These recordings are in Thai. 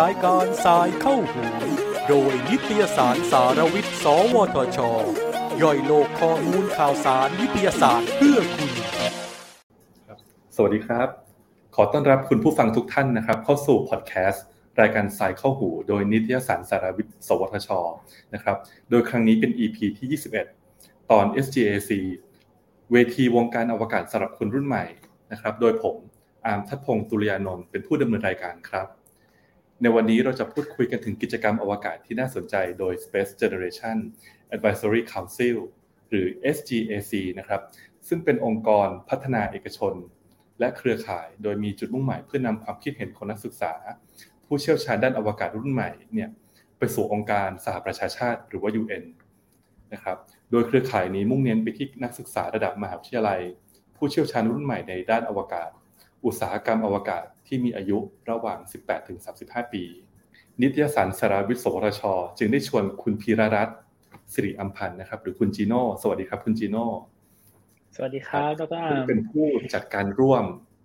รายการสายเข้าหูโดยนิตยสารสารวิทย์ สวทช ย่อยโลกข้อมูลข่าวสารวิทยาศาสตร์เพื่อคุณ สวัสดีครับ ขอต้อนรับคุณผู้ฟังทุกท่านนะครับ เข้าสู่พอดแคสต์รายการสายเข้าหู โดยนิตยสารสารวิทย์ สวทช นะครับ โดยครั้งนี้เป็น EP ที่ 21 ตอน SGAC เวทีวงการอวกาศสำหรับคนรุ่นใหม่ นะครับ โดยผมอาร์มทัพพงศ์ตุลยานนท์เป็นผู้ดำเนินรายการครับ ในวันนี้เราจะพูดคุยกันถึงกิจกรรมอวกาศที่น่าสนใจโดย Space Generation Advisory Council หรือ SGAC นะครับ ซึ่งเป็นองค์กรพัฒนาเอกชน และเครือข่าย โดยมีจุดมุ่งหมายเพื่อนำความคิดเห็นของนักศึกษา ผู้เชี่ยวชาญด้านอวกาศรุ่นใหม่เนี่ยไปสู่องค์การสหประชาชาติ หรือว่า UN นะครับ โดยเครือข่ายนี้มุ่งเน้นไปที่นักศึกษาระดับมหาวิทยาลัย ผู้เชี่ยวชาญรุ่นใหม่ในด้านอวกาศ อุตสาหกรรมอวกาศที่มีอายุระหว่าง 18-35 ปี นิตยสารสารวิทย์สวทช จึงได้ชวนคุณพีรรัตน์สิริอัมพันธ์นะครับ หรือคุณจีโน่สวัสดีครับ คุณจีโน่สวัสดีครับดรอาซึ่งร์มเป็นผู้จัดการร่วม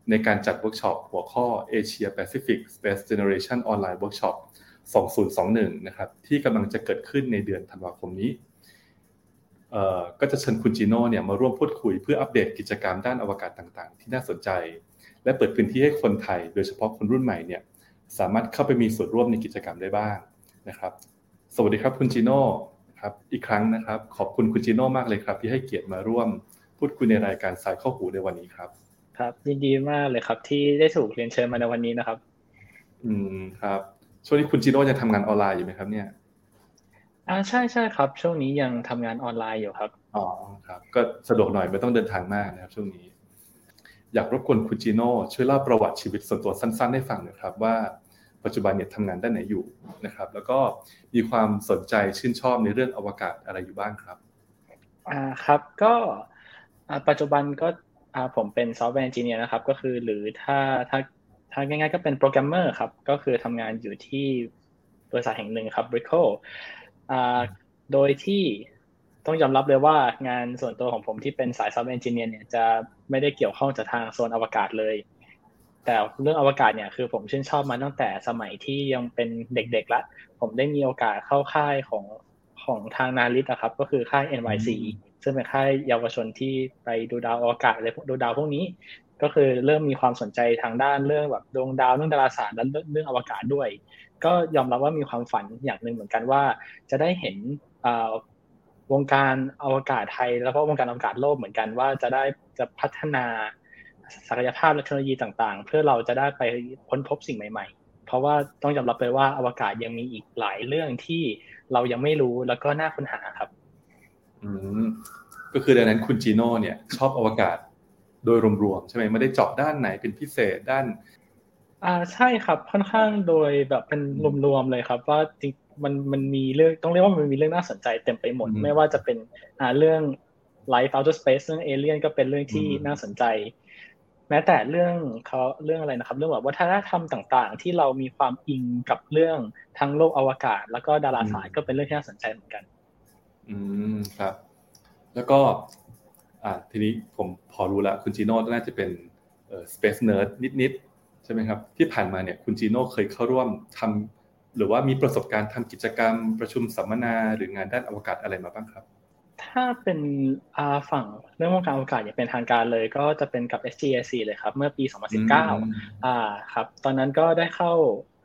ในการจัดเวิร์กช็อปหัวข้อ Asia Pacific Space Generation Online Workshop 2021 นะครับ ที่กำลังจะเกิดขึ้นในเดือนธันวาคมนี้เอ่อ ก็จะเชิญคุณจีโน่เนี่ยมาร่วมพูดคุยเพื่ออัปเดตกิจกรรมด้านอวกาศต่างๆ ที่น่าสนใจ และเปิดพื้นที่ให้คนไทย โดยเฉพาะคนรุ่นใหม่เนี่ยสามารถเข้าไปมีส่วนร่วมในกิจกรรมได้บ้างนะครับ สวัสดีครับคุณจีโน่ครับอีกครั้งนะครับ ขอบคุณคุณจีโน่มากเลยครับ ที่ให้เกียรติมาร่วม พูดคุยในรายการสายเข้าหูในวันนี้ครับครับยินดีมากเลยครับที่ได้ถูกเรียนเชิญมาในวันนี้นะครับ อืมครับช่วงนี้คุณจีโน่ยังทำงานออนไลน์อยู่ไหมครับเนี่ย อ่าใช่ใช่ครับ ช่วงนี้ยังทำงานออนไลน์อยู่ครับอ๋อครับ ก็สะดวกหน่อยไม่ต้องเดินทางมากนะครับ ช่วงนี้ อยากรบกวนคุณจีโน่ช่วยเล่าประวัติชีวิตส่วนตัวสั้น ๆ ให้ฟังหน่อยครับว่าปัจจุบันเนี่ยทำงานด้านไหนอยู่นะครับ แล้วก็มีความสนใจชื่นชอบในเรื่องอวกาศอะไรอยู่บ้างครับอ่าครับก็อ่าปัจจุบันก็อ่าผมเป็น software engineer นะครับ ก็คือหรือถ้าถ้าถ้าง่ายๆก็เป็นโปรแกรมเมอร์ครับ ก็คือทำงานอยู่ที่บริษัทแห่งหนึ่งครับ b r i c o อ่า โดยที่ต้องยอมรับเลยว่างานส่วนตัวของผมที่เป็นสาย software engineer เนี่ยจะไม่ได้เกี่ยวข้องจากทางโซนอวกาศเลย แต่เรื่องอวกาศเนี่ยคือผมชื่นชอบมาตั้งแต่สมัยที่ยังเป็นเด็กๆละผมได้มีโอกาสเข้าค่ายของของทาง NARIT นะครับ ก็คือค่าย NYC ซึ่งเป็นค่ายเยาวชนที่ไปดูดาวอวกาศอะไรดูดาวพวกนี้ ก็คือเริ่มมีความสนใจทางด้านเรื่องแบบดวงดาวเรื่องดาราศาสตร์และเรื่องเรื่องอวกาศด้วย ก็ยอมรับว่ามีความฝันอย่างหนึ่งเหมือนกันว่า จะได้เห็นวงการอวกาศไทย แล้วก็วงการอวกาศโลกเหมือนกันว่าจะได้จะพัฒนาศักยภาพและเทคโนโลยีต่างๆ เพื่อเราจะได้ไปค้นพบสิ่งใหม่ ๆ เพราะว่าต้องยอมรับเลยว่าอวกาศยังมีอีกหลายเรื่องที่เรายังไม่รู้แล้วก็น่าค้นหาครับ อืมก็คือดังนั้นคุณจีโน่เนี่ย ชอบอวกาศโดยรวมๆใช่ไหมไม่ได้เจาะด้านไหนเป็นพิเศษด้าน อ่าใช่ครับค่อนข้างโดยแบบเป็นรวมๆเลยครับ ว่าจริงมันมันมีเรื่องต้องเรียกว่ามันมีเรื่องน่าสนใจเต็มไปหมดอืมไม่ว่าจะเป็นอ่าเรื่อง life outer space เรื่อง alien ก็เป็นเรื่องที่อืมน่าสนใจ แม้แต่เรื่องเขาเรื่องอะไรนะครับ เรื่องแบบวัฒนธรรมต่างๆ ที่เรามีความอิงกับเรื่องทั้งโลกอวกาศ แล้วก็ดาราศาสตร์ก็เป็นเรื่องที่น่าสนใจเหมือนกัน อืมครับ แล้วก็อ่าทีนี้ผมพอรู้แล้วคุณจีโน่น่าจะเป็นเอ่อ space nerd นิดๆ ใช่ไหมครับที่ผ่านมาเนี่ยคุณจีโน่เคยเข้าร่วมทำหรือว่ามีประสบการณ์ทำกิจกรรม ประชุมสัมมนาหรืองานด้านอวกาศอะไรมาบ้างครับ ถ้าเป็นอ่าฝั่งเรื่องวงการอวกาศอย่างเป็นทางการเลย ก็จะเป็นกับ SGAC เลยครับ เมื่อปี 2019อ่าครับ ตอนนั้นก็ได้เข้า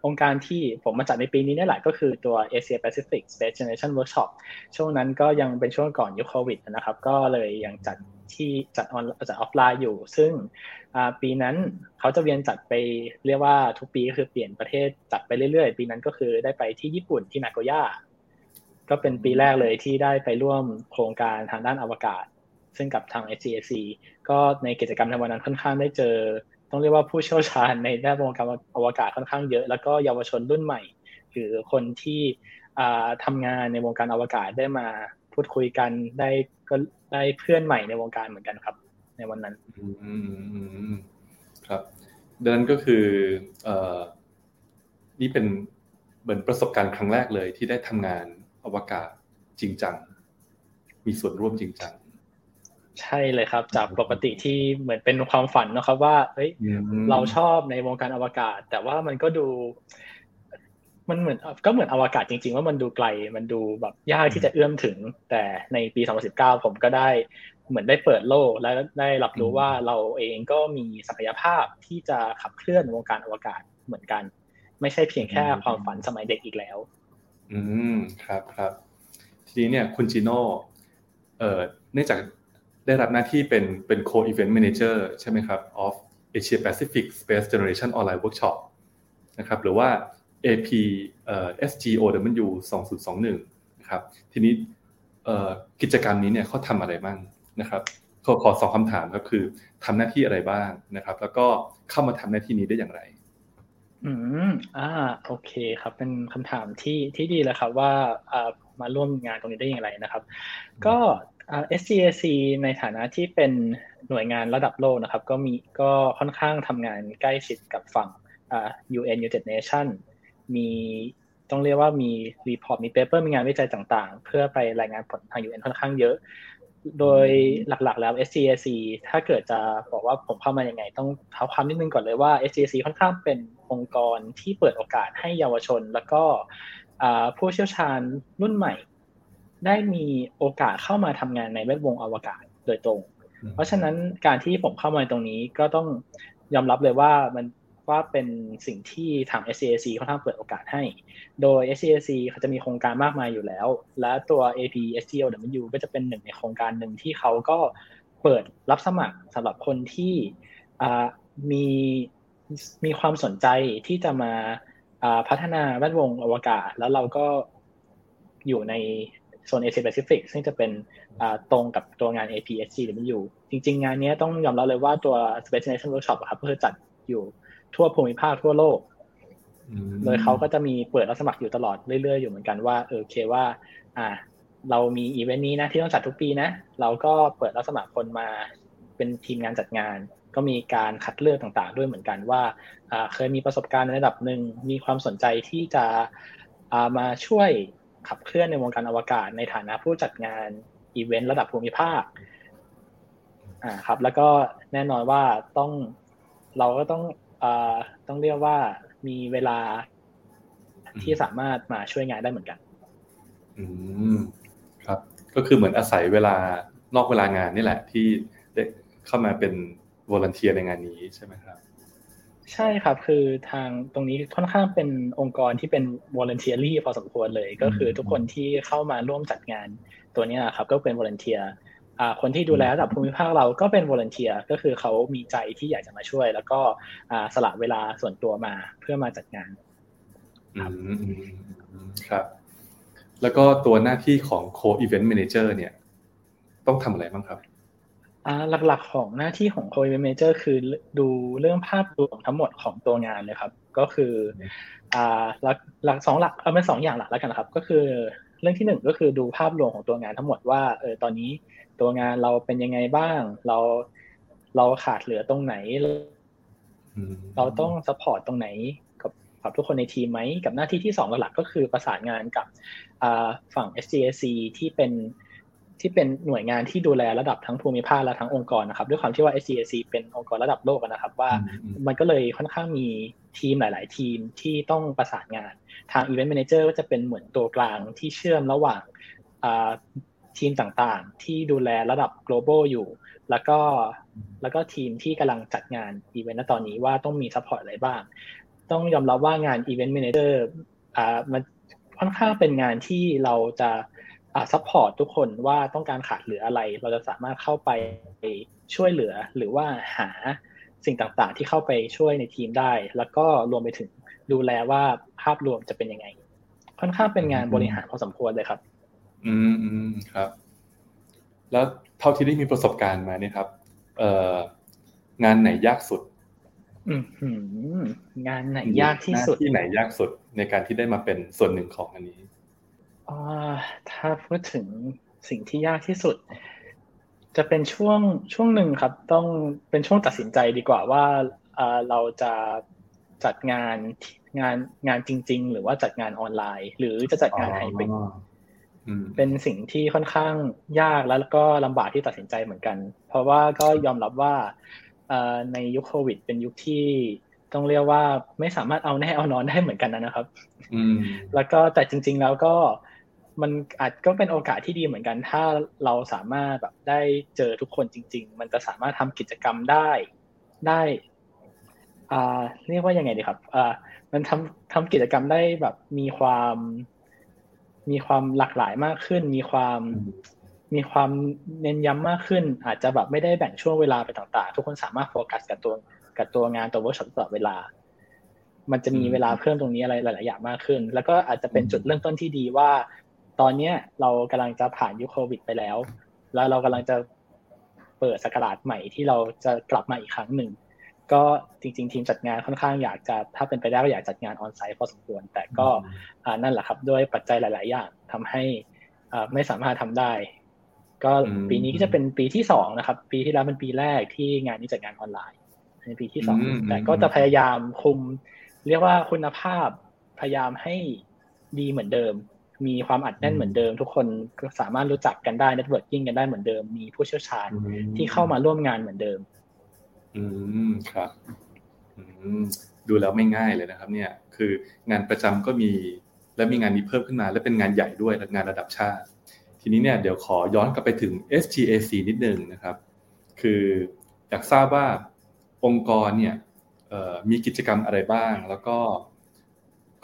องค์การที่ผมมาจัดในปีนี้นี่แหละก็คือตัว Asia Pacific Space Generation Workshop ช่วงนั้นก็ยังเป็นช่วงก่อนยุคโควิดนะครับ ก็เลยยังจัดที่จัดออนจัดออฟไลน์อยู่ ซึ่งปีนั้นเขาจะเวียนจัดไปเรียกว่าทุกปีก็คือเปลี่ยนประเทศจัดไปเรื่อยๆ ปีนั้นก็คือได้ไปที่ญี่ปุ่นที่นาโกย่าก็เป็นปีแรกเลยที่ได้ไปร่วมโครงการทางด้านอวกาศ ซึ่งกับทาง SGAC ก็ในกิจกรรมในวันนั้นค่อนข้างได้เจอ ต้องเรียกว่าผู้เชี่ยวชาญในด้านวงการอวกาศค่อนข้างเยอะ แล้วก็เยาวชนรุ่นใหม่ หรือคนที่อ่าทำงานในวงการอวกาศได้มาพูดคุยกันได้ก็ได้เพื่อนใหม่ในวงการเหมือนกันครับ ในวันนั้นครับดังนั้นก็คืออนี่เป็นเหมือนประสบการณ์ครั้งแรกเลยที่ได้ทำงานอวกาศจริงจัง มีส่วนร่วมจริงจัง ใช่เลยครับ จากปกติที่เหมือนเป็นความฝันนะครับ ว่าเฮ้ยเราชอบในวงการอวกาศ แต่ว่ามันก็ดู มันเหมือนก็เหมือนอวกาศจริง ๆ ว่ามันดูไกล มันดูแบบยากที่จะเอื้อมถึง แต่ในปี 2019 ผมก็ได้เหมือนได้เปิดโลกและได้รับรู้ว่าเราเองก็มีศักยภาพที่จะขับเคลื่อนวงการอวกาศเหมือนกัน ไม่ใช่เพียงแค่ความฝันสมัยเด็กอีกแล้ว อืมครับครับ ทีนี้เนี่ยคุณจิโน่เอ่อเนื่องจาก ได้รับหน้าที่เป็นเป็น co-event manager ใช่ไหมครับ of Asia Pacific Space Generation Online Workshop นะครับหรือว่า AP เอ่อ SGOW 2021นะครับทีนี้กิจกรรมนี้เนี่ยเขาทำอะไรบ้างนะครับขอขอสองคำถามครับคือทำหน้าที่อะไรบ้างนะครับ แล้วก็เข้ามาทำหน้าที่นี้ได้อย่างไร อืมอ่าโอเคครับ เป็นคำถามที่ที่ดีเลยครับว่าอ่ามาร่วมงานตรงนี้ได้อย่างไรนะครับ ก็ SGAC ในฐานะที่เป็นหน่วยงานระดับโลกนะครับ ก็มีก็ค่อนข้างทำงานใกล้ชิดกับฝั่ง UN United Nation มีต้องเรียกว่ามี report มี paper มีงานวิจัยต่างๆ เพื่อไปรายงานผลทาง UN ค่อนข้างเยอะ โดยหลักๆแล้ว SGAC ถ้าเกิดจะบอกว่าผมเข้ามายังไง ต้องเท้าความนิดนึงก่อนเลยว่า SGAC ค่อนข้างเป็นองค์กรที่เปิดโอกาสให้เยาวชน แล้วก็ผู้เชี่ยวชาญรุ่นใหม่ ได้มีโอกาสเข้ามาทำงานในแวดวงอวกาศโดยตรง เพราะฉะนั้นการที่ผมเข้ามาตรงนี้ก็ต้องยอมรับเลยว่ามันว่าเป็นสิ่งที่ทาง SCAC ค่อนข้างเปิดโอกาสให้ โดย SCAC เขาจะมีโครงการมากมายอยู่แล้ว และตัว AP SGOW ก็จะเป็นหนึ่งในโครงการหนึ่งที่เขาก็เปิดรับสมัครสำหรับคนที่มีมีความสนใจที่จะมาพัฒนาแวดวงอวกาศ แล้วเราก็อยู่ใน โซนเอเชียแปซิฟิกซึ่งจะเป็นตรงกับตัวงาน APSG หรือมันอยู่จริง ๆ งานนี้ต้องยอมรับเลยว่าตัว Space Nation Workshop ครับเพื่อจัดอยู่ทั่วภูมิภาคทั่วโลกโดยเขาก็จะมีเปิดรับสมัครอยู่ตลอดเรื่อยๆ อยู่เหมือนกันว่าเออเคว่า อ่า เรามีอีเวนต์นี้นะที่ต้องจัดทุกปีนะ เราก็เปิดรับสมัครคนมาเป็นทีมงานจัดงาน ก็มีการคัดเลือกต่างๆ ด้วยเหมือนกันว่าเคยมีประสบการณ์ในระดับหนึ่งมีความสนใจที่จะมาช่วย ขับเคลื่อนในวงการอวกาศ ในฐานะผู้จัดงานอีเวนต์ระดับภูมิภาคอ่าครับ แล้วก็แน่นอนว่าต้องเราก็ต้องอ่าต้องเรียกว่ามีเวลาที่สามารถมาช่วยงานได้เหมือนกัน อืมครับ ก็คือเหมือนอาศัยเวลานอกเวลางานนี่แหละ ที่ได้เข้ามาเป็นวอร์เนเทียในงานนี้ใช่ไหมครับ ใช่ครับ คือทางตรงนี้ค่อนข้างเป็นองค์กรที่เป็น voluntary พอสมควรเลย ก็คือทุกคนที่เข้ามาร่วมจัดงานตัวนี้ครับ ก็เป็น volunteer คนที่ดูแลระดับภูมิภาคเราก็เป็น volunteer ก็คือเขามีใจที่อยากจะมาช่วย แล้วก็สละเวลาส่วนตัวมาเพื่อมาจัดงานครับแล้วก็ตัวหน้าที่ของ co-event manager เนี่ย ต้องทำอะไรบ้างครับ หลักๆของหน้าที่ของ co event manager คือดูเรื่องภาพรวมทั้งหมดของตัวงานเลยครับ ก็คืออ่าหลักหลักสองหลักเอาเป็นสองอย่างหลักแล้วกันนะครับ ก็คือเรื่องที่หนึ่งก็คือดูภาพรวมของตัวงานทั้งหมดว่าเออตอนนี้ตัวงานเราเป็นยังไงบ้าง เราเราขาดเหลือตรงไหน เราต้อง support ตรงไหนกับกับทุกคนในทีมไหมกับหน้าที่ที่สองหลักก็คือประสานงานกับฝั่ง SGAC ที่เป็น ที่เป็นหน่วยงานที่ดูแลระดับทั้งภูมิภาคและทั้งองค์กรนะครับ ด้วยความที่ว่า SGAC เป็นองค์กรระดับโลกนะครับ ว่ามันก็เลยค่อนข้างมีทีมหลาย ๆ ทีมที่ต้องประสานงาน ทาง Event Manager ก็จะเป็นเหมือนตัวกลางที่เชื่อมระหว่างทีมต่างๆ ที่ดูแลระดับ global อยู่ แล้วก็แล้วก็ทีมที่กำลังจัดงานอีเวนต์ณตอนนี้ว่าต้องมี support อะไรบ้าง ต้องยอมรับว่างาน Event Manager อ่ามันค่อนข้างเป็นงานที่เราจะ support ทุกคนว่าต้องการขาดเหลืออะไร เราจะสามารถเข้าไปช่วยเหลือหรือว่าหาสิ่งต่างๆ ที่เข้าไปช่วยในทีมได้ แล้วก็รวมไปถึงดูแลว่าภาพรวมจะเป็นยังไง ค่อนข้างเป็นงานบริหารพอสมควรเลยครับ อืมอืมครับ แล้วเท่าที่ได้มีประสบการณ์มาเนี่ยครับ เอ่องานไหนยากสุดอืมงานไหนยากที่สุดที่ไหนยากสุดในการที่ได้มาเป็นส่วนหนึ่งของอันนี้ ถ้าพูดถึงสิ่งที่ยากที่สุด จะเป็นช่วงช่วงหนึ่งครับ ต้องเป็นช่วงตัดสินใจดีกว่าว่าเราจะจัดงานงานงานจริง ๆ หรือว่าจัดงานออนไลน์ หรือจะจัดงานไฮบริดเป็นสิ่งที่ค่อนข้างยากแล้วก็ลำบากที่ตัดสินใจเหมือนกัน เพราะว่าก็ยอมรับว่าในยุคโควิด เป็นยุคที่ต้องเรียกว่าไม่สามารถเอาแน่เอานอนได้เหมือนกันนะครับแล้วก็แต่จริง ๆ แล้วก็ มันอาจก็เป็นโอกาสที่ดีเหมือนกัน ถ้าเราสามารถแบบได้เจอทุกคนจริง ๆ มันจะสามารถทำกิจกรรมได้ได้อ่าเรียกว่ายังไงดีครับอ่ามันทำทำกิจกรรมได้แบบมีความ มีความหลากหลายมากขึ้น มีความมีความเน้นย้ำมากขึ้น อาจจะแบบไม่ได้แบ่งช่วงเวลาไปต่างๆ ทุกคนสามารถโฟกัสกับตัวกับตัวงานตัวเวิร์กช็อปตลอดเวลา มันจะมีเวลาเพิ่มตรงนี้อะไรหลาย ๆ อย่างมากขึ้น แล้วก็อาจจะเป็นจุดเริ่มต้นที่ดีว่า ตอนเนี้ยเรากำลังจะผ่านยุคโควิดไปแล้ว แล้วเรากำลังจะเปิดสกราชใหม่ที่เราจะกลับมาอีกครั้งหนึ่ง ก็จริง ๆ ทีมจัดงานค่อนข้างอยากจะถ้าเป็นไปได้ก็อยากจัดงานออนไซต์พอสมควร แต่ก็นั่นแหละครับด้วยปัจจัยหลาย ๆ อย่างทำให้ไม่สามารถทำได้ ก็ปีนี้ก็จะเป็นปีที่สองนะครับ ปีที่แล้วเป็นปีแรกที่งานนี้จัดงานออนไลน์ในปีที่สองแต่ก็จะพยายามคุม เรียกว่าคุณภาพพยายามให้ดีเหมือนเดิม มีความอัดแน่นเหมือนเดิม ทุกคนก็สามารถรู้จักกันได้ networking กันได้เหมือนเดิม มีผู้เชี่ยวชาญที่เข้ามาร่วมงานเหมือนเดิม อืมครับอืมดูแล้วไม่ง่ายเลยนะครับ เนี่ย คืองานประจำก็มี และมีงานนี้เพิ่มขึ้นมา และเป็นงานใหญ่ด้วยงานระดับชาติ ทีนี้เนี่ยเดี๋ยวขอย้อนกลับไปถึง SGAC นิดนึงนะครับ คืออยากทราบว่าองค์กรเนี่ยมีกิจกรรมอะไรบ้าง แล้วก็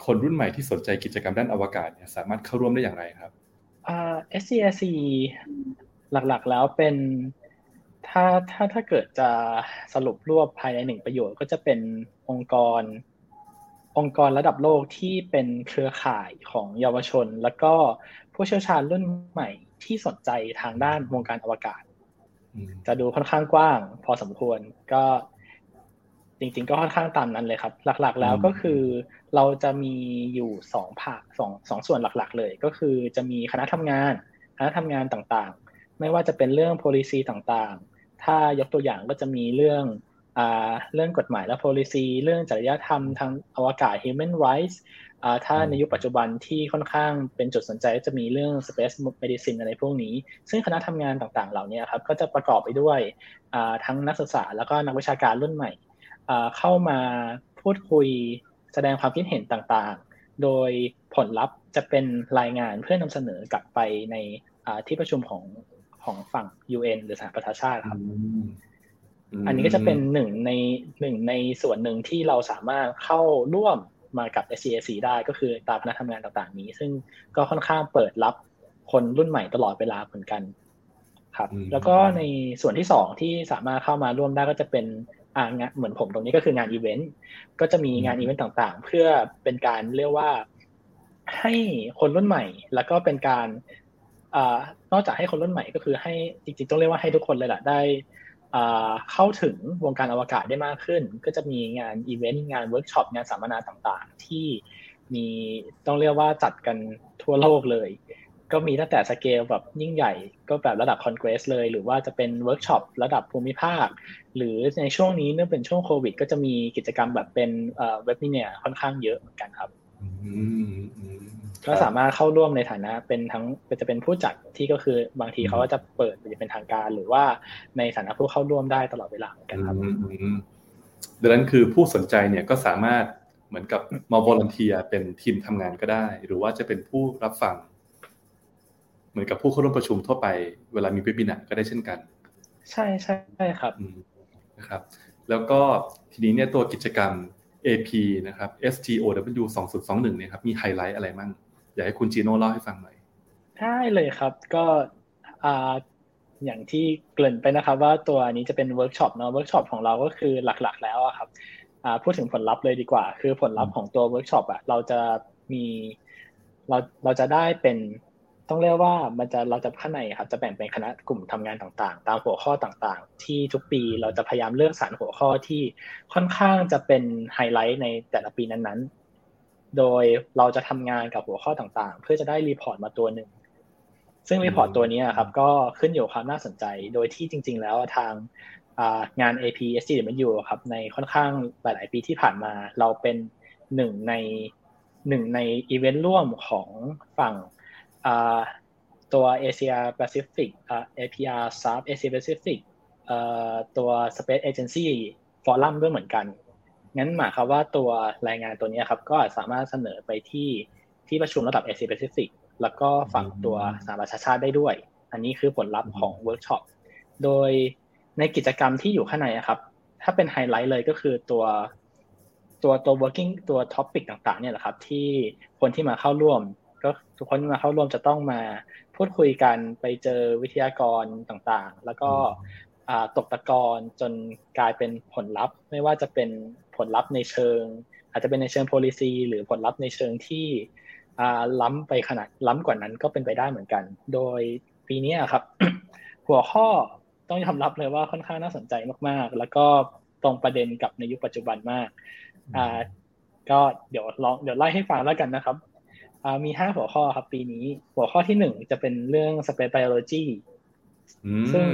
คนรุ่นใหม่ที่สนใจกิจกรรมด้านอวกาศเนี่ยสามารถเข้าร่วมได้อย่างไรครับ SGAC หลักๆแล้วเป็นถ้าถ้าถ้าเกิดจะสรุปรวบภายในหนึ่งประโยชน์ ก็จะเป็นองค์กร องค์กรระดับโลกที่เป็นเครือข่ายของเยาวชน แล้วก็ผู้เชี่ยวชาญรุ่นใหม่ที่สนใจทางด้านวงการอวกาศ จะดูค่อนข้างกว้าง พอสมควรก็ จริงๆก็ค่อนข้างตามนั้นเลยครับ หลักๆแล้วก็คือ เราจะมีอยู่สองภาคสองสองส่วนหลักๆ เลย ก็คือจะมีคณะทำงานคณะทำงานต่างๆ ไม่ว่าจะเป็นเรื่อง policy ต่างถ้ายกตัวอย่างก็จะมีเรื่องเรื่องกฎหมายและ policy เรื่องจริยธรรมทางอวกาศ human rights ถ้าในยุคปัจจุบันที่ค่อนข้างเป็นจุดสนใจจะมีเรื่อง space medicine อะไรพวกนี้ ซึ่งคณะทำงานต่างๆ เหล่านี้ครับก็จะประกอบไปด้วยทั้งนักศึกษาแล้วก็นักวิชาการรุ่นใหม่ เข้ามาพูดคุยแสดงความคิดเห็นต่างๆ โดยผลลัพธ์จะเป็นรายงานเพื่อนำเสนอกลับไปในที่ประชุมของของฝั่ง UN หรือสหประชาชาติครับ อันนี้ก็จะเป็นหนึ่งในหนึ่งในส่วนหนึ่งที่เราสามารถเข้าร่วมมากับ SGAC ได้ก็คือตามคณะทำงานต่างๆ นี้ ซึ่งก็ค่อนข้างเปิดรับคนรุ่นใหม่ตลอดเวลาเหมือนกัน ครับ แล้วก็ในส่วนที่สองที่สามารถเข้ามาร่วมได้ก็จะเป็น อ่างานเหมือนผมตรงนี้ก็คืองานอีเวนต์ก็จะมีงานอีเวนต์ต่างๆ เพื่อเป็นการเรียกว่าให้คนรุ่นใหม่ แล้วก็เป็นการนอกจากให้คนรุ่นใหม่ก็คือให้จริงๆต้องเรียกว่าให้ทุกคนเลยแหละได้เข้าถึงวงการอวกาศได้มากขึ้น ก็จะมีงานอีเวนต์งานเวิร์กช็อปงานสัมมนาต่างๆ ที่มีต้องเรียกว่าจัดกันทั่วโลกเลย ก็มีตั้งแต่สเกลแบบยิ่งใหญ่ก็แบบระดับคอนเกรสเลย หรือว่าจะเป็นเวิร์กช็อประดับภูมิภาค หรือในช่วงนี้เนื่องเป็นช่วงโควิด ก็จะมีกิจกรรมแบบเป็น webinar เนี่ยค่อนข้างเยอะเหมือนกันครับก็สามารถเข้าร่วมในฐานะเป็นทั้งจะเป็นผู้จัดที่ก็คือบางทีเขาก็จะเปิดเป็นทางการ หรือว่าในฐานะผู้เข้าร่วมได้ตลอดเวลาเหมือนกันครับดังนั้นคือผู้สนใจเนี่ยก็สามารถเหมือนกับมาวอลเทียเป็นทีมทำงานก็ได้ หรือว่าจะเป็นผู้รับฟัง เหมือนกับผู้เข้าร่วมประชุมทั่วไปเวลามีวิบินาก็ได้เช่นกัน ใช่ใช่ครับนะครับ แล้วก็ทีนี้เนี่ยตัวกิจกรรม AP นะครับ SGW 2021เนี่ยครับมีไฮไลท์อะไรมั่งอยากให้คุณจีโน่เล่าให้ฟังหน่อยได้เลยครับก็อย่างที่เกริ่นไปนะครับ ว่าตัวนี้จะเป็นเวิร์กช็อปเนาะเวิร์กช็อปของเราก็คือหลักๆ แล้วครับพูดถึงผลลัพธ์เลยดีกว่า คือผลลัพธ์ของตัวเวิร์กช็อปอะเราจะมีเราเราจะได้เป็น ต้องเรียกว่ามันจะเราจะข้างในครับจะแบ่งเป็นคณะกลุ่มทำงานต่างๆ ตามหัวข้อต่างๆ ที่ทุกปีเราจะพยายามเลือกสรรหัวข้อที่ค่อนข้างจะเป็นไฮไลท์ในแต่ละปีนั้นๆ โดยเราจะทำงานกับหัวข้อต่างๆ เพื่อจะได้ report มาตัวหนึ่งซึ่ง report ตัวนี้ครับก็ขึ้นอยู่ความน่าสนใจ โดยที่จริง ๆ แล้วทางงาน AP SGW ครับในค่อนข้างหลาย ๆ ปีที่ผ่านมาเราเป็นหนึ่งในหนึ่งในอีเวนต์ร่วมของฝั่ง ตัว Asia Pacific อ่า APRSAF Asia Pacific เอ่อตัว Space Agency Forum ด้วยเหมือนกัน งั้นหมายความว่าตัวรายงานตัวนี้ครับ ก็สามารถเสนอไปที่ที่ประชุมระดับ Asia Pacific แล้วก็ฝั่งตัวสหประชาชาติได้ด้วย อันนี้คือผลลัพธ์ของเวิร์กช็อป โดยในกิจกรรมที่อยู่ข้างในครับ ถ้าเป็นไฮไลท์เลยก็คือตัวตัวตัว working ตัว topic ต่างๆเนี่ยแหละครับ ที่คนที่มาเข้าร่วม ก็ทุกคนที่มาเข้าร่วมจะต้องมาพูดคุยกันไปเจอวิทยากรต่างๆ แล้วก็ตกตะกอนจนกลายเป็นผลลัพธ์ ไม่ว่าจะเป็นผลลัพธ์ในเชิง อาจจะเป็นในเชิง policy หรือผลลัพธ์ในเชิงที่ล้ำไปขนาดล้ำกว่านั้นก็เป็นไปได้เหมือนกัน โดยปีนี้ครับ หัวข้อต้องยอมรับเลยว่าค่อนข้างน่าสนใจมากๆ แล้วก็ตรงประเด็นกับในยุคปัจจุบันมาก อ่า ก็เดี๋ยวลองเดี๋ยวไล่ให้ฟังแล้วกันนะครับอ่า มีห้าหัวข้อครับปีนี้ หัวข้อที่หนึ่งจะเป็นเรื่อง space biology ซึ่ง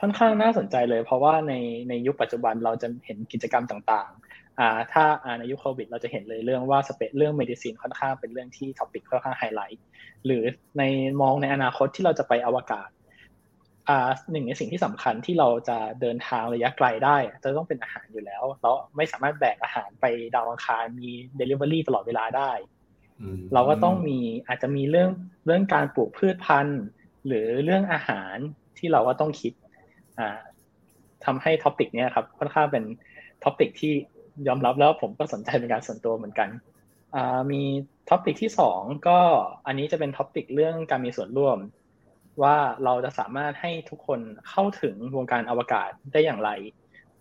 ค่อนข้างน่าสนใจเลย เพราะว่าในในยุคปัจจุบันเราจะเห็นกิจกรรมต่างๆอ่าถ้าในยุคโควิด เราจะเห็นเลยเรื่องว่า space เรื่อง medicine ค่อนข้างเป็นเรื่องที่ topic ค่อนข้างไฮไลท์หรือในมองในอนาคตที่เราจะไปอวกาศอ่าหนึ่งในสิ่งที่สำคัญที่เราจะเดินทางระยะไกลได้ จะต้องเป็นอาหารอยู่แล้ว เราไม่สามารถแบกอาหารไปดาวอังคารมีเดลิเวอรี่ตลอดเวลาได้ เราก็ต้องมีอาจจะมีเรื่องเรื่องการปลูกพืชพันธุ์ หรือเรื่องอาหารที่เราก็ต้องคิดอ่าทำให้ topic นี้ครับค่อนข้างเป็น topic ที่ยอมรับแล้วผมก็สนใจเป็นการส่วนตัวเหมือนกันอ่ามี topic ที่สองก็อันนี้จะเป็น topic เรื่องการมีส่วนร่วม ว่าเราจะสามารถให้ทุกคนเข้าถึงวงการอวกาศได้อย่างไร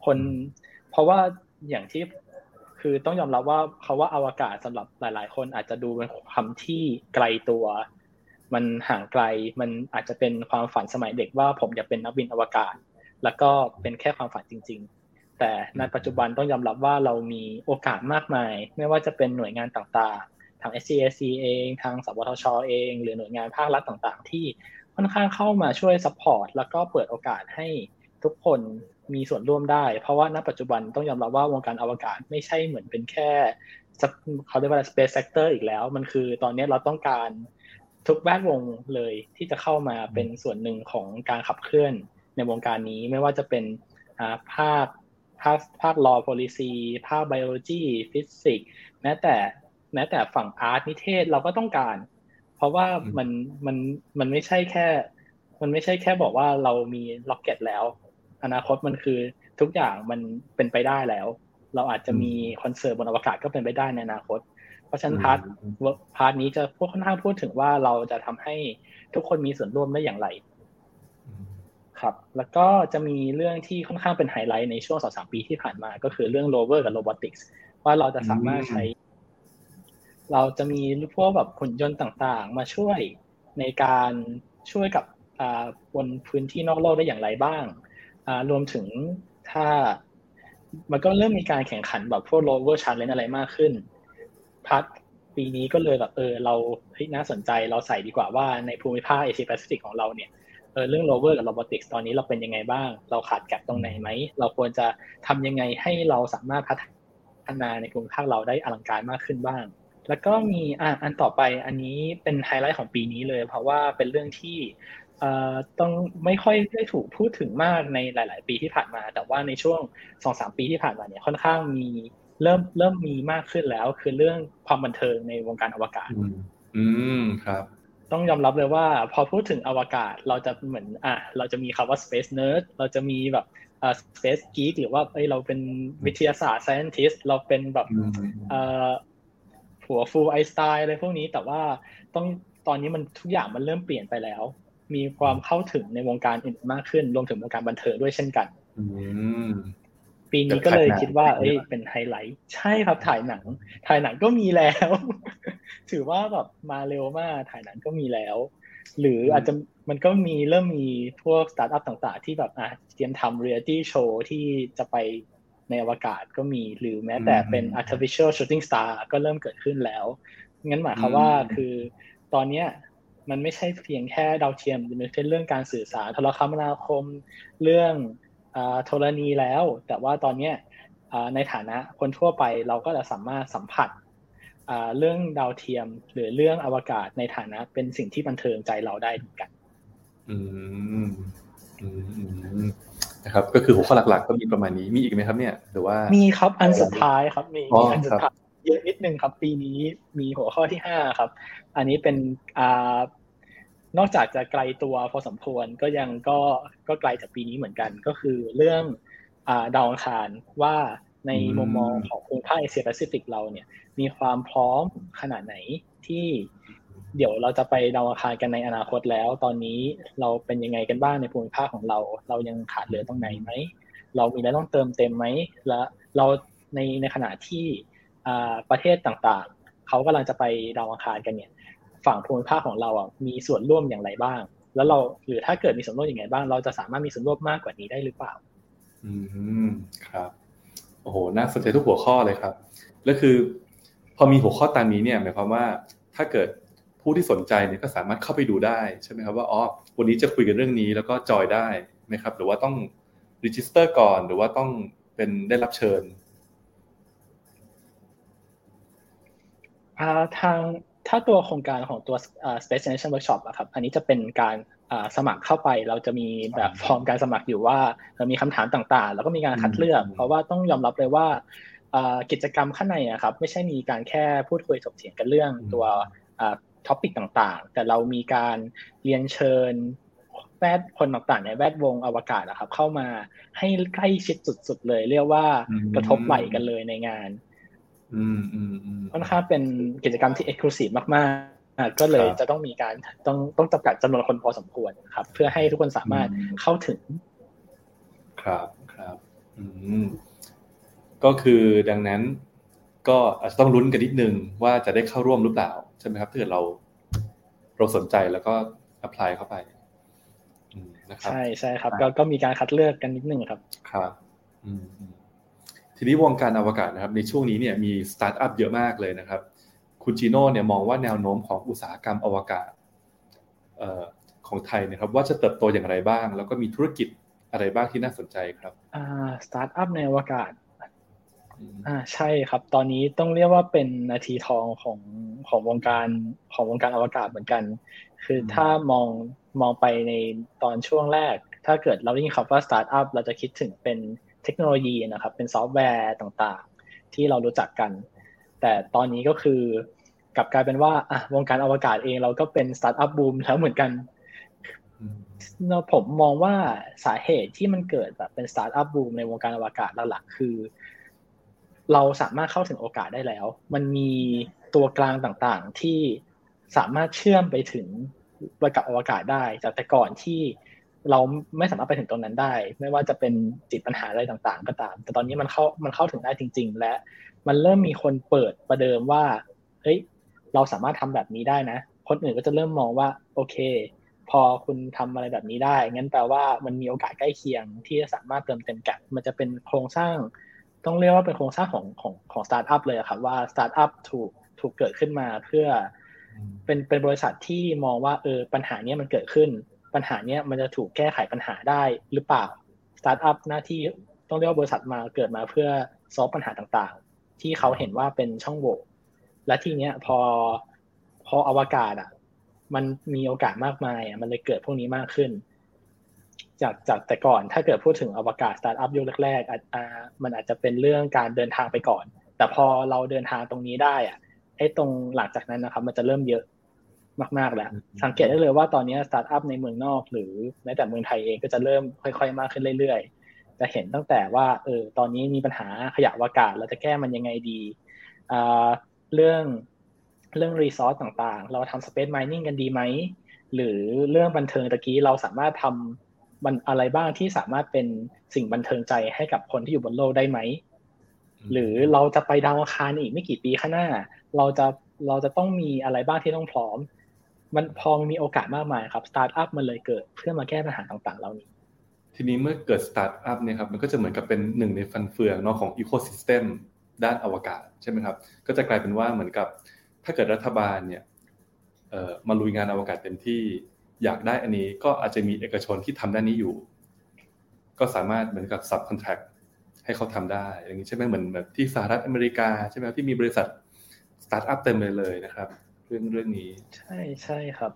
คนเพราะว่าอย่างที่ คือต้องยอมรับว่าเขาว่าอวกาศสำหรับหลาย ๆ คนอาจจะดูเป็นคำที่ไกลตัว มันห่างไกลมันอาจจะเป็นความฝันสมัยเด็กว่าผมอยากเป็นนักบินอวกาศ แล้วก็เป็นแค่ความฝันจริง ๆ แต่ในปัจจุบันต้องยอมรับว่าเรามีโอกาสมากมาย ไม่ว่าจะเป็นหน่วยงานต่างๆทาง SCSC เอง ทางสวทชเอง หรือหน่วยงานภาครัฐต่างๆ ที่ค่อนข้างเข้ามาช่วย support แล้วก็เปิดโอกาสให้ทุกคน มีส่วนร่วมได้ เพราะว่าณปัจจุบันต้องยอมรับว่าวงการอวกาศไม่ใช่เหมือนเป็นแค่เขาเรียกว่า space sector อีกแล้ว มันคือตอนนี้เราต้องการทุกแวดวงเลยที่จะเข้ามาเป็นส่วนหนึ่งของการขับเคลื่อนในวงการนี้ไม่ว่าจะเป็นภาคภาคภาค law policy ภาค biology physics แม้แต่แม้แต่ฝั่ง art นิเทศเราก็ต้องการ เพราะว่ามันมันมันไม่ใช่แค่ มันไม่ใช่แค่บอกว่าเรามี rocket แล้ว อนาคตมันคือทุกอย่างมันเป็นไปได้แล้ว เราอาจจะมีคอนเสิร์ตบนอวกาศก็เป็นไปได้ในอนาคต เพราะฉะนั้น part part นี้จะพูดค่อนข้างพูดถึงว่าเราจะทำให้ทุกคนมีส่วนร่วมได้อย่างไรครับ แล้วก็จะมีเรื่องที่ค่อนข้างเป็นไฮไลท์ในช่วงสองสามปีที่ผ่านมา ก็คือเรื่อง rover กับ roboticsว่าเราจะสามารถใช้ เราจะมีพวกแบบหุ่นยนต์ต่างๆ มาช่วยในการช่วยกับบนพื้นที่นอกโลกได้อย่างไรบ้าง รวมถึงถ้ามันก็เริ่มมีการแข่งขันแบบพวก lower challenge อะไรมากขึ้นพัดปีนี้ก็เลยแบบเออเราเฮ้ยน่าสนใจเราใส่ดีกว่าว่าในภูมิภาคเอเชียแปซิฟิกของเราเนี่ยเออเรื่อง lower กับ robotics ตอนนี้เราเป็นยังไงบ้าง เราขาดแกลบตรงไหนไหม เราควรจะทำยังไงให้เราสามารถพัฒนาในภูมิภาคเราได้อลังการมากขึ้นบ้าง แล้วก็มีอ่าอันต่อไปอันนี้เป็นไฮไลท์ของปีนี้เลย เพราะว่าเป็นเรื่องที่ ต้องไม่ค่อยได้ถูกพูดถึงมากในหลาย ๆ ปีที่ผ่านมา แต่ว่าในช่วงสองสามปีที่ผ่านมาเนี่ยค่อนข้างมีเริ่มเริ่มมีมากขึ้นแล้ว คือเรื่องความบันเทิงในวงการอวกาศ อืมครับ ต้องยอมรับเลยว่า พอพูดถึงอวกาศเราจะเหมือนอะเราจะมีคำว่า space nerd เราจะมีแบบอ่า space geek หรือว่าเอ้ยเราเป็นวิทยาศาสตร์ scientist เราเป็นแบบอ่าหัวฟูไอสไตล์อะไรพวกนี้แต่ว่าต้องตอนนี้มันทุกอย่างมันเริ่มเปลี่ยนไปแล้ว มีความเข้าถึงในวงการอื่นมากขึ้น รวมถึงวงการบันเทิงด้วยเช่นกันปีนี้ก็เลยคิดว่าเอ้ยเป็นไฮไลท์ ใช่ครับถ่ายหนัง ถ่ายหนังก็มีแล้ว ถือว่าแบบมาเร็วมากถ่ายหนังก็มีแล้ว หรืออาจจะมันก็มีเริ่มมีพวกสตาร์ทอัพต่างๆ ที่แบบอะเตรียมทำเรียลิตี้โชว์ที่จะไปในอวกาศก็มีหรือแม้แต่เป็น artificial shooting star ก็เริ่มเกิดขึ้นแล้ว งั้นหมายความว่าคือตอนเนี้ย มันไม่ใช่เพียงแค่ดาวเทียมมันเป็นเรื่องการสื่อสารโทรคมนาคมเรื่องธรณีแล้ว แต่ว่าตอนเนี้ยในฐานะคนทั่วไปเราก็จะสามารถสัมผัสเรื่องดาวเทียมหรือเรื่องอวกาศในฐานะเป็นสิ่งที่บันเทิงใจเราได้เหมือนกัน อืมอืมนะครับ ก็คือหัวข้อหลักๆ ก็มีประมาณนี้มีอีกไหมครับ เนี่ยหรือว่า มีครับอันสุดท้ายครับ มีอันสุดท้ายเยอะนิดนึงครับ ปีนี้มีหัวข้อที่ห้าครับ อันนี้เป็นอ่า นอกจากจะไกลตัวพอสมควรก็ยังก็ก็ไกลจากปีนี้เหมือนกัน ก็คือเรื่องอดาวอังคารว่าในมุมมองของภูมิภาคเอเชียแปซิฟิกเราเนี่ย มีความพร้อมขนาดไหนที่เดี๋ยวเราจะไปดาวอังคารกันในอนาคตแล้ว ตอนนี้เราเป็นยังไงกันบ้างในภูมิภาคของเรา เรายังขาดเหลือตรงไหนไหมเรามีอะไรต้องเติมเต็มไหมและเราในในขณะที่ประเทศต่างๆ เขากำลังจะไปดาวอังคารกันเนี่ย ฝั่งภูมิภาคของเราอะมีส่วนร่วมอย่างไรบ้าง แล้วเราหรือถ้าเกิดมีส่วนร่วมอย่างไรบ้าง เราจะสามารถมีส่วนร่วมมากกว่านี้ได้หรือเปล่า อืมครับโอ้โหน่าสนใจทุกหัวข้อเลยครับแล้วคือ พอมีหัวข้อตามนี้เนี่ยหมายความว่าถ้าเกิดผู้ที่สนใจเนี่ยก็สามารถเข้าไปดูได้ใช่ไหมครับว่าอ๋อวันนี้จะคุยกันเรื่องนี้แล้วก็จอยได้ไหมครับ หรือว่าต้อง register ก่อนหรือว่าต้องเป็นได้รับเชิญทาง ถ้าตัวโครงการของตัว Space Generation Workshop อะครับ อันนี้จะเป็นการสมัครเข้าไป เราจะมีแบบฟอร์มการสมัครอยู่ว่าเรามีคำถามต่างๆ แล้วก็มีการคัดเลือก เพราะว่าต้องยอมรับเลยว่ากิจกรรมข้างในอะครับ ไม่ใช่มีการแค่พูดคุยถกเถียงกันเรื่องตัว topic ต่างๆ แต่เรามีการเรียนเชิญแวดคนต่างๆ ในแวดวงอวกาศนะครับ เข้ามาให้ใกล้ชิดสุดๆเลย เรียกว่ากระทบไหล่กันเลยในงาน ค่อนข้างเป็นกิจกรรมที่ exclusiveมากๆ ก็เลยจะต้องมีการต้องต้องจำกัดจำนวนคนพอสมควรครับ เพื่อให้ทุกคนสามารถเข้าถึง ครับครับ อืมก็คือดังนั้น ก็อาจจะต้องลุ้นกันนิดนึงว่าจะได้เข้าร่วมหรือเปล่าใช่ไหมครับถ้าเกิดเราเราสนใจแล้วก็ apply เข้าไปนะครับใช่ใช่ครับ ก็ก็มีการคัดเลือกกันนิดนึงครับ ครับ อืม ทีนี้วงการอวกาศนะครับในช่วงนี้เนี่ยมีสตาร์ทอัพเยอะมากเลยนะครับ คุณจีโน่เนี่ยมองว่าแนวโน้มของอุตสาหกรรมอวกาศของไทยนะครับว่าจะเติบโตอย่างไรบ้าง แล้วก็มีธุรกิจอะไรบ้างที่น่าสนใจครับอ่าสตาร์ทอัพในอวกาศอ่าใช่ครับ ตอนนี้ต้องเรียกว่าเป็นนาทีทองของของวงการของวงการอวกาศเหมือนกัน คือถ้ามองมองไปในตอนช่วงแรก ถ้าเกิดเราได้ยินคำว่าสตาร์ทอัพเราจะคิดถึงเป็น เทคโนโลยีนะครับ เป็นซอฟต์แวร์ต่างๆ ที่เรารู้จักกัน แต่ตอนนี้ก็คือกลับกลายเป็นว่าอะวงการอวกาศเองเราก็เป็นสตาร์ทอัพบูมแล้วเหมือนกันผมมองว่าสาเหตุที่มันเกิดแบบเป็นสตาร์ทอัพบูมในวงการอวกาศหลักๆคือ เราสามารถเข้าถึงโอกาสได้แล้ว มันมีตัวกลางต่างๆที่สามารถเชื่อมไปถึงกับอวกาศได้ จากแต่ก่อนที่ เราไม่สามารถไปถึงตรงนั้นได้ ไม่ว่าจะเป็นติดปัญหาอะไรต่างๆ ก็ตาม แต่ตอนนี้มันเข้ามันเข้าถึงได้จริง ๆ และมันเริ่มมีคนเปิดประเดิมว่าเฮ้ยเราสามารถทำแบบนี้ได้นะ คนอื่นก็จะเริ่มมองว่าโอเค พอคุณทำอะไรแบบนี้ได้ งั้นแปลว่ามันมีโอกาสใกล้เคียง ที่จะสามารถเติมเต็ม gap มันจะเป็นโครงสร้าง ต้องเรียกว่าเป็นโครงสร้างของของของสตาร์ทอัพเลยครับว่าสตาร์ทอัพถูกถูกเกิดขึ้นมาเพื่อ เป็นเป็นบริษัทที่มองว่าเออปัญหานี้มันเกิดขึ้น ปัญหาเนี้ยมันจะถูกแก้ไขปัญหาได้หรือเปล่าสตาร์ทอัพหน้าที่ต้องเรียกว่าบริษัทมาเกิดมาเพื่อ solve ปัญหาต่างๆ ที่เขาเห็นว่าเป็นช่องโหว่และทีเนี้ยพอพออวกาศอะ มันมีโอกาสมากมายอะมันเลยเกิดพวกนี้มากขึ้น จากจากแต่ก่อนถ้าเกิดพูดถึงอวกาศสตาร์ทอัพยุคแรกๆอ่ามันอาจจะเป็นเรื่องการเดินทางไปก่อน แต่พอเราเดินทางตรงนี้ได้อะไอ้ตรงหลังจากนั้นนะครับ มันจะเริ่มเยอะ มากๆแล้วสังเกตได้เลยว่าตอนนี้สตาร์ทอัพในเมืองนอก หรือแม้แต่เมืองไทยเองก็จะเริ่มค่อย ๆ มากขึ้นเรื่อยๆ จะเห็นตั้งแต่ว่าเออตอนนี้มีปัญหาขยะวากาศเราจะแก้มันยังไงดีอ่าเรื่องเรื่องรีซอสต่างๆ เราทำสเปซไมนิ่งกันดีไหม หรือเรื่องบันเทิงตะกี้เราสามารถทำมันอะไรบ้างที่สามารถเป็นสิ่งบันเทิงใจให้กับคนที่อยู่บนโลกได้ไหม หรือเราจะไปดาวอังคารอีกไม่กี่ปีข้างหน้า เราจะเราจะต้องมีอะไรบ้างที่ต้องพร้อม มันพอมีโอกาสมากมายครับสตาร์ทอัพมันเลยเกิดเพื่อมาแก้ปัญหาต่างๆ เหล่านี้ ทีนี้เมื่อเกิดสตาร์ทอัพเนี่ยครับมันก็จะเหมือนกับเป็นหนึ่งในฟันเฟืองเนาะของ ecosystem ด้านอวกาศใช่ไหมครับ ก็จะกลายเป็นว่าเหมือนกับ ถ้าเกิดรัฐบาลเนี่ยมาลุยงานอวกาศเต็มที่อยากได้อันนี้ก็อาจจะมีเอกชนที่ทำด้านนี้อยู่ ก็สามารถเหมือนกับ subcontract ให้เขาทำได้อย่างนี้ใช่ไหมเหมือนแบบที่สหรัฐอเมริกาใช่ไหมที่มีบริษัทสตาร์ทอัพเต็มเลยเลยนะครับ เรื่องเรื่องนี้ ใช่ใช่ครับ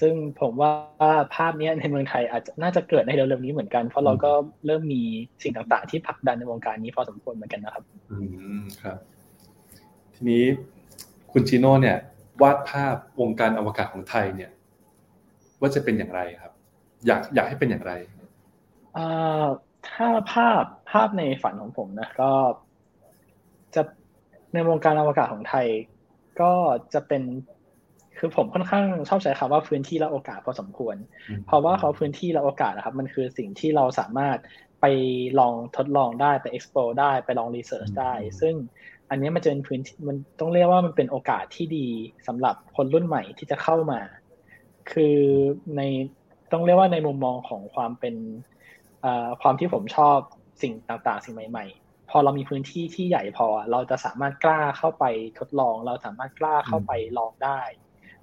ซึ่งผมว่าภาพนี้ในเมืองไทยอาจจะน่าจะเกิดในเร็วๆนี้เหมือนกัน เพราะเราก็เริ่มมีสิ่งต่างๆ ที่ผลักดันในวงการนี้พอสมควรเหมือนกันนะครับ อืมครับ ทีนี้คุณจีโน่เนี่ย วาดภาพวงการอวกาศของไทยเนี่ย ว่าจะเป็นอย่างไรครับ อยากอยากให้เป็นอย่างไรถ้าภาพภาพในฝันของผมนะก็จะในวงการอวกาศของไทย ก็จะเป็นคือผมค่อนข้างชอบใช้คำว่าพื้นที่และโอกาสพอสมควร เพราะว่าเขาพื้นที่และโอกาสนะครับ มันคือสิ่งที่เราสามารถไปลองทดลองได้ไป explore ได้ไปลอง research ได้ ซึ่งอันนี้มันจะเป็นพื้นที่มันต้องเรียกว่ามันเป็นโอกาสที่ดีสำหรับคนรุ่นใหม่ที่จะเข้ามา คือในต้องเรียกว่าในมุมมองของความเป็นความที่ผมชอบสิ่งต่างๆ สิ่งใหม่ๆ พอเรามีพื้นที่ที่ใหญ่พอ เราจะสามารถกล้าเข้าไปทดลอง เราสามารถกล้าเข้าไปลองได้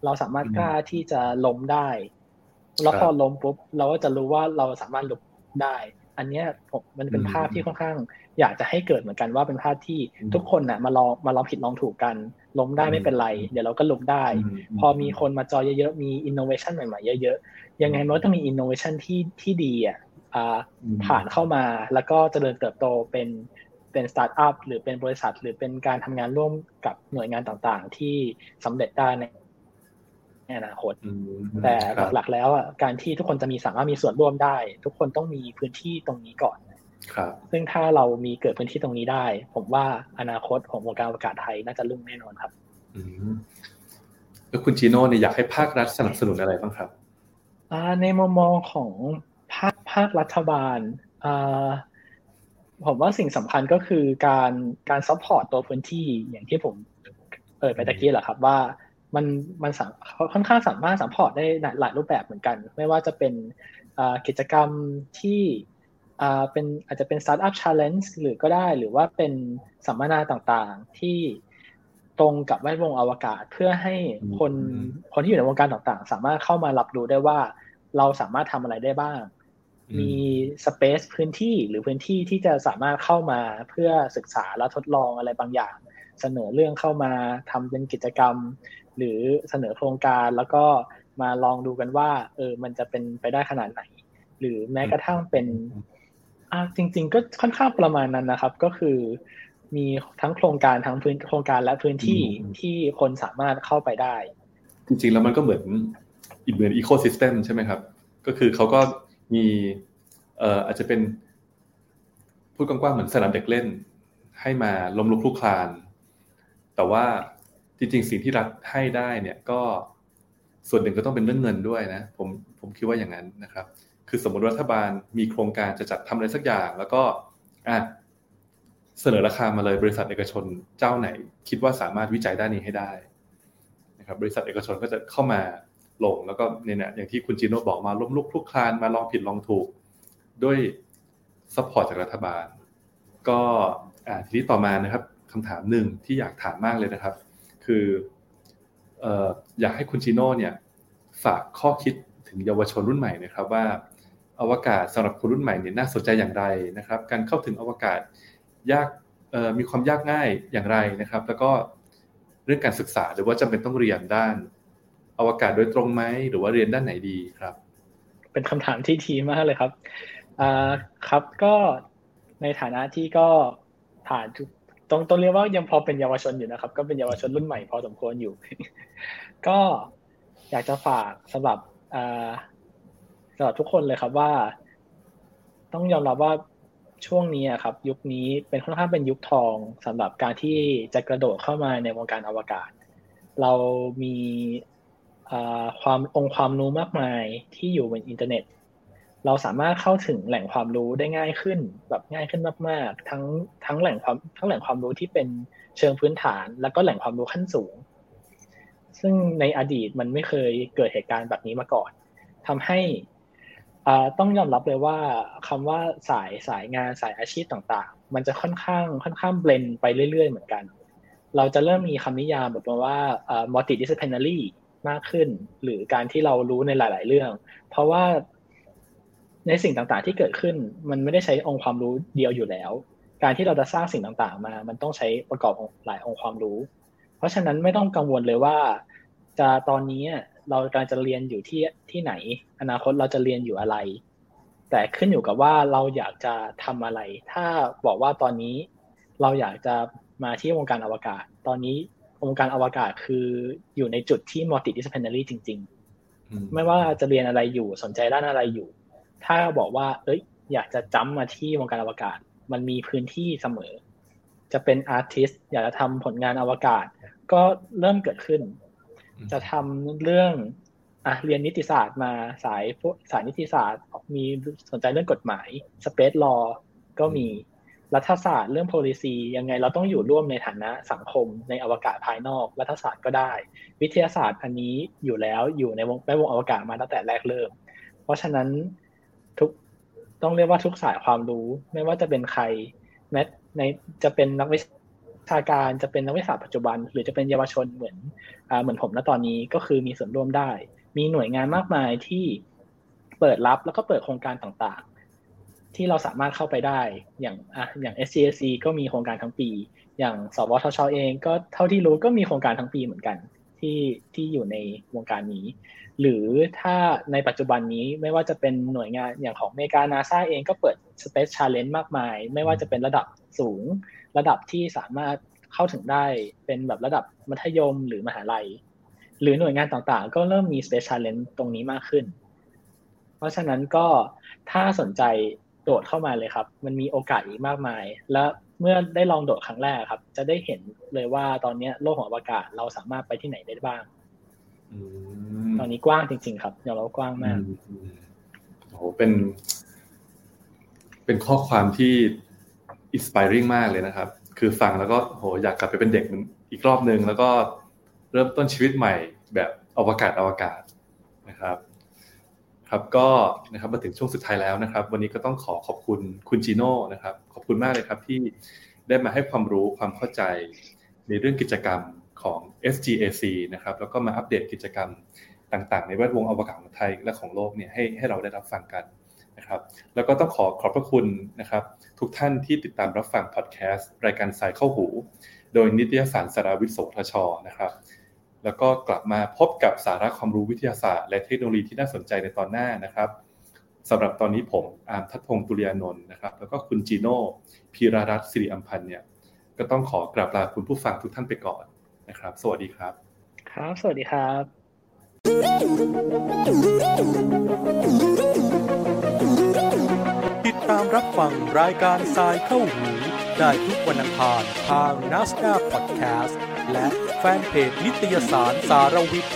เราสามารถกล้าที่จะล้มได้ แล้วพอล้มปุ๊บเราก็จะรู้ว่าเราสามารถลุกได้ อันนี้ผมมันเป็นภาพที่ค่อนข้าง อยากจะให้เกิดเหมือนกันว่าเป็นภาพที่ทุกคนน่ะมาลองมาลองผิดลองถูกกัน ล้มได้ไม่เป็นไร เดี๋ยวเราก็ลุกได้ พอมีคนมาจอยเยอะๆมีอินโนเวชันใหม่ๆเยอะๆยังไงมันก็ต้องมีอินโนเวชันที่ที่ดีอะผ่านเข้ามาแล้วก็เจริญเติบโตเป็น เป็นสตาร์ทอัพหรือเป็นบริษัท หรือเป็นการทำงานร่วมกับหน่วยงานต่างๆ ที่สำเร็จได้ในอนาคตแต่หลักๆแล้วอะการที่ทุกคนจะมีสามารถมีส่วนร่วมได้ ทุกคนต้องมีพื้นที่ตรงนี้ก่อนครับซึ่งถ้าเรามีเกิดพื้นที่ตรงนี้ได้ ผมว่าอนาคตของวงการอวกาศไทยน่าจะรุ่งแน่นอนครับแล้วคุณจีโน่เนี่ยอยากให้ภาครัฐสนับสนุนอะไรบ้างครับในมุมมองของภาคภาครัฐบาล ผมว่าสิ่งสำคัญก็คือการการ support ตัวพื้นที่อย่างที่ผมเอ่ยไปตะกี้แหละครับว่ามันมันค่อนข้างสามารถ support ได้หลายรูปแบบเหมือนกัน ไม่ว่าจะเป็นกิจกรรมที่เป็นอาจจะเป็น startup challenge หรือก็ได้หรือว่าเป็นสัมมนาต่างๆ ที่ตรงกับแวดวงอวกาศ เพื่อให้คนคนที่อยู่ในวงการต่างๆ สามารถเข้ามารับรู้ได้ว่าเราสามารถทำอะไรได้บ้าง มี space พื้นที่หรือพื้นที่ที่จะสามารถเข้ามาเพื่อศึกษาและทดลองอะไรบางอย่าง เสนอเรื่องเข้ามาทำเป็นกิจกรรม หรือเสนอโครงการแล้วก็มาลองดูกันว่า เออมันจะเป็นไปได้ขนาดไหน หรือแม้กระทั่งเป็นอ่าจริง ๆ ก็ค่อนข้างประมาณนั้นนะครับ ก็คือ มีทั้งโครงการทั้งพื้นโครงการและพื้นที่ที่คนสามารถเข้าไปได้ จริง ๆ แล้วมันก็เหมือนอีกเหมือนอีโคซิสเต็มใช่ไหมครับ ก็คือเขาก็ มีเอ่ออาจจะเป็นพูดกว้างๆเหมือนสนามเด็กเล่น ให้มาล้มลุกคลุกคลาน แต่ว่าจริงๆสิ่งที่รัฐให้ได้เนี่ยก็ส่วนหนึ่งก็ต้องเป็นเรื่องเงินด้วยนะผมผมคิดว่าอย่างนั้นนะครับ คือสมมติรัฐบาลมีโครงการจะจัดทำอะไรสักอย่าง แล้วก็อะเสนอราคามาเลยบริษัทเอกชนเจ้าไหน คิดว่าสามารถวิจัยด้านนี้ให้ได้นะครับ บริษัทเอกชนก็จะเข้ามา ลง แล้วก็เนี่ยอย่างที่คุณจีโน่บอกมาล้มลุกคลุกคลานมาลองผิดลองถูกด้วย support จากรัฐบาล ก็ทีนี้ต่อมานะครับคำถามหนึ่งที่อยากถามมากเลยนะครับ คืออยากให้คุณชิโน่เนี่ยฝากข้อคิดถึงเยาวชนรุ่นใหม่นะครับว่าอวกาศสำหรับคนรุ่นใหม่เนี่ยน่าสนใจอย่างไรนะครับ การเข้าถึงอวกาศยากมีความยากง่ายอย่างไรนะครับ แล้วก็เรื่องการศึกษาหรือว่าจำเป็นต้องเรียนด้าน อวกาศโดยตรงไหมหรือว่าเรียนด้านไหนดีครับ เป็นคำถามที่ทีมากเลยครับอ่าครับก็ในฐานะที่ก็ผ่านทุกต้องต้องเรียกว่ายังพอเป็นเยาวชนอยู่นะครับ ก็เป็นเยาวชนรุ่นใหม่พอสมควรอยู่ ก็อยากจะฝากสำหรับสำหรับทุกคนเลยครับว่า ต้องยอมรับว่าช่วงนี้ครับ ยุคนี้เป็นค่อนข้างเป็นยุคทองสำหรับการที่จะกระโดดเข้ามาในวงการอวกาศ เรามี ความองค์ความรู้มากมายที่อยู่บนอินเทอร์เน็ต เราสามารถเข้าถึงแหล่งความรู้ได้ง่ายขึ้น แบบง่ายขึ้นมาก ๆ ทั้งทั้งแหล่งความทั้งแหล่งความรู้ที่เป็นเชิงพื้นฐาน แล้วก็แหล่งความรู้ขั้นสูง ซึ่งในอดีตมันไม่เคยเกิดเหตุการณ์แบบนี้มาก่อนทำให้ต้องยอมรับเลยว่าคำว่าสายสายงานสายอาชีพต่างๆ มันจะค่อนข้างค่อนข้างเบลนไปเรื่อย ๆ เหมือนกัน เราจะเริ่มมีคำนิยามแบบว่า multidisciplinary มากขึ้น หรือการที่เรารู้ในหลาย ๆ เรื่อง เพราะว่าในสิ่งต่างๆที่เกิดขึ้น มันไม่ได้ใช้องค์ความรู้เดียวอยู่แล้ว การที่เราจะสร้างสิ่งต่างๆมา มันต้องใช้ประกอบหลายองค์ความรู้ เพราะฉะนั้นไม่ต้องกังวลเลยว่า จะตอนนี้เรากำลังจะเรียนอยู่ที่ที่ไหน อนาคตเราจะเรียนอยู่อะไร แต่ขึ้นอยู่กับว่าเราอยากจะทำอะไร ถ้าบอกว่าตอนนี้เราอยากจะมาที่วงการอวกาศ ตอนนี้ วงการอวกาศคืออยู่ในจุดที่ multidisciplinary จริง ๆ ไม่ว่าจะเรียนอะไรอยู่สนใจด้านอะไรอยู่ ถ้าบอกว่า เอ้ย อยากจะจ้ำมาที่วงการอวกาศ มันมีพื้นที่เสมอ จะเป็นอาร์ติสอยากจะทำผลงานอวกาศ ก็เริ่มเกิดขึ้น จะทำเรื่องอะเรียนนิติศาสตร์มาสายพวกสายนิติศาสตร์ มีสนใจเรื่องกฎหมาย space law ก็มี รัฐศาสตร์เรื่อง policy ยังไงเราต้องอยู่ร่วมในฐานะสังคมในอวกาศภายนอก รัฐศาสตร์ก็ได้ วิทยาศาสตร์อันนี้อยู่แล้วอยู่ในวงแวดวงอวกาศมาตั้งแต่แรกเริ่ม เพราะฉะนั้นทุกต้องเรียกว่าทุกสายความรู้ ไม่ว่าจะเป็นใครแม้ในจะเป็นนักวิชาการจะเป็นนักวิชาปัจจุบัน หรือจะเป็นเยาวชนเหมือนอเหมือนผมณตอนนี้ก็คือมีส่วนร่วมได้ มีหน่วยงานมากมายที่เปิดรับแล้วก็เปิดโครงการต่างๆ ที่เราสามารถเข้าไปได้อย่างอะอย่าง SCSC ก็มีโครงการทั้งปี อย่างสวทชเองก็เท่าที่รู้ก็มีโครงการทั้งปีเหมือนกัน ที่ที่อยู่ในวงการนี้ หรือถ้าในปัจจุบันนี้ไม่ว่าจะเป็นหน่วยงานอย่างของเมกานาซาเองก็เปิด Space Challenge มากมาย ไม่ว่าจะเป็นระดับสูง ระดับที่สามารถเข้าถึงได้เป็นแบบระดับมัธยมหรือมหาลัย หรือหน่วยงานต่างๆ ก็เริ่มมี Space Challenge ตรงนี้มากขึ้น เพราะฉะนั้นก็ถ้าสนใจ โดดเข้ามาเลยครับ มันมีโอกาสอีกมากมาย และเมื่อได้ลองโดดครั้งแรกครับ จะได้เห็นเลยว่าตอนนี้โลกของอวกาศเราสามารถไปที่ไหนได้บ้างตอนนี้กว้างจริง ๆ ครับยอมรับกว้างมากโอ้โหเป็น เป็นข้อความที่ inspiring มากเลยนะครับ คือฟังแล้วก็โหอยากกลับไปเป็นเด็กอีกรอบหนึ่งแล้วก็เริ่มต้นชีวิตใหม่แบบอวกาศอวกาศนะครับ ครับก็นะครับมาถึงช่วงสุดท้ายแล้วนะครับ วันนี้ก็ต้องขอขอบคุณคุณจีโน่นะครับ ขอบคุณมากเลยครับที่ได้มาให้ความรู้ความเข้าใจในเรื่องกิจกรรมของ SGAC นะครับแล้วก็มาอัปเดตกิจกรรมต่างๆ ในแวดวงอวกาศของไทยและของโลกเนี่ยให้ให้เราได้รับฟังกันนะครับ แล้วก็ต้องขอขอบพระคุณนะครับ ทุกท่านที่ติดตามรับฟังพอดแคสต์รายการสายเข้าหู โดยนิตยสารสารวิทย์โสทชนะครับ แล้วก็กลับมาพบกับสาระความรู้วิทยาศาสตร์ และเทคโนโลยีที่น่าสนใจในตอนหน้านะครับสำหรับตอนนี้ผมอาร์มทัตพงศ์ตุลียานนท์นะครับ แล้วก็คุณจีโน่พีรารัตน์สิริอัมพันธ์เนี่ยก็ต้องขอกราบลาคุณผู้ฟังทุกท่านไปก่อนนะครับ สวัสดีครับ ครับ สวัสดีครับ ติดตามรับฟังรายการทรายเข้าหู ได้ทุกวันอังคารทาง n a s d a q Podcast และแฟนเพจนิตยสารสารวิทย์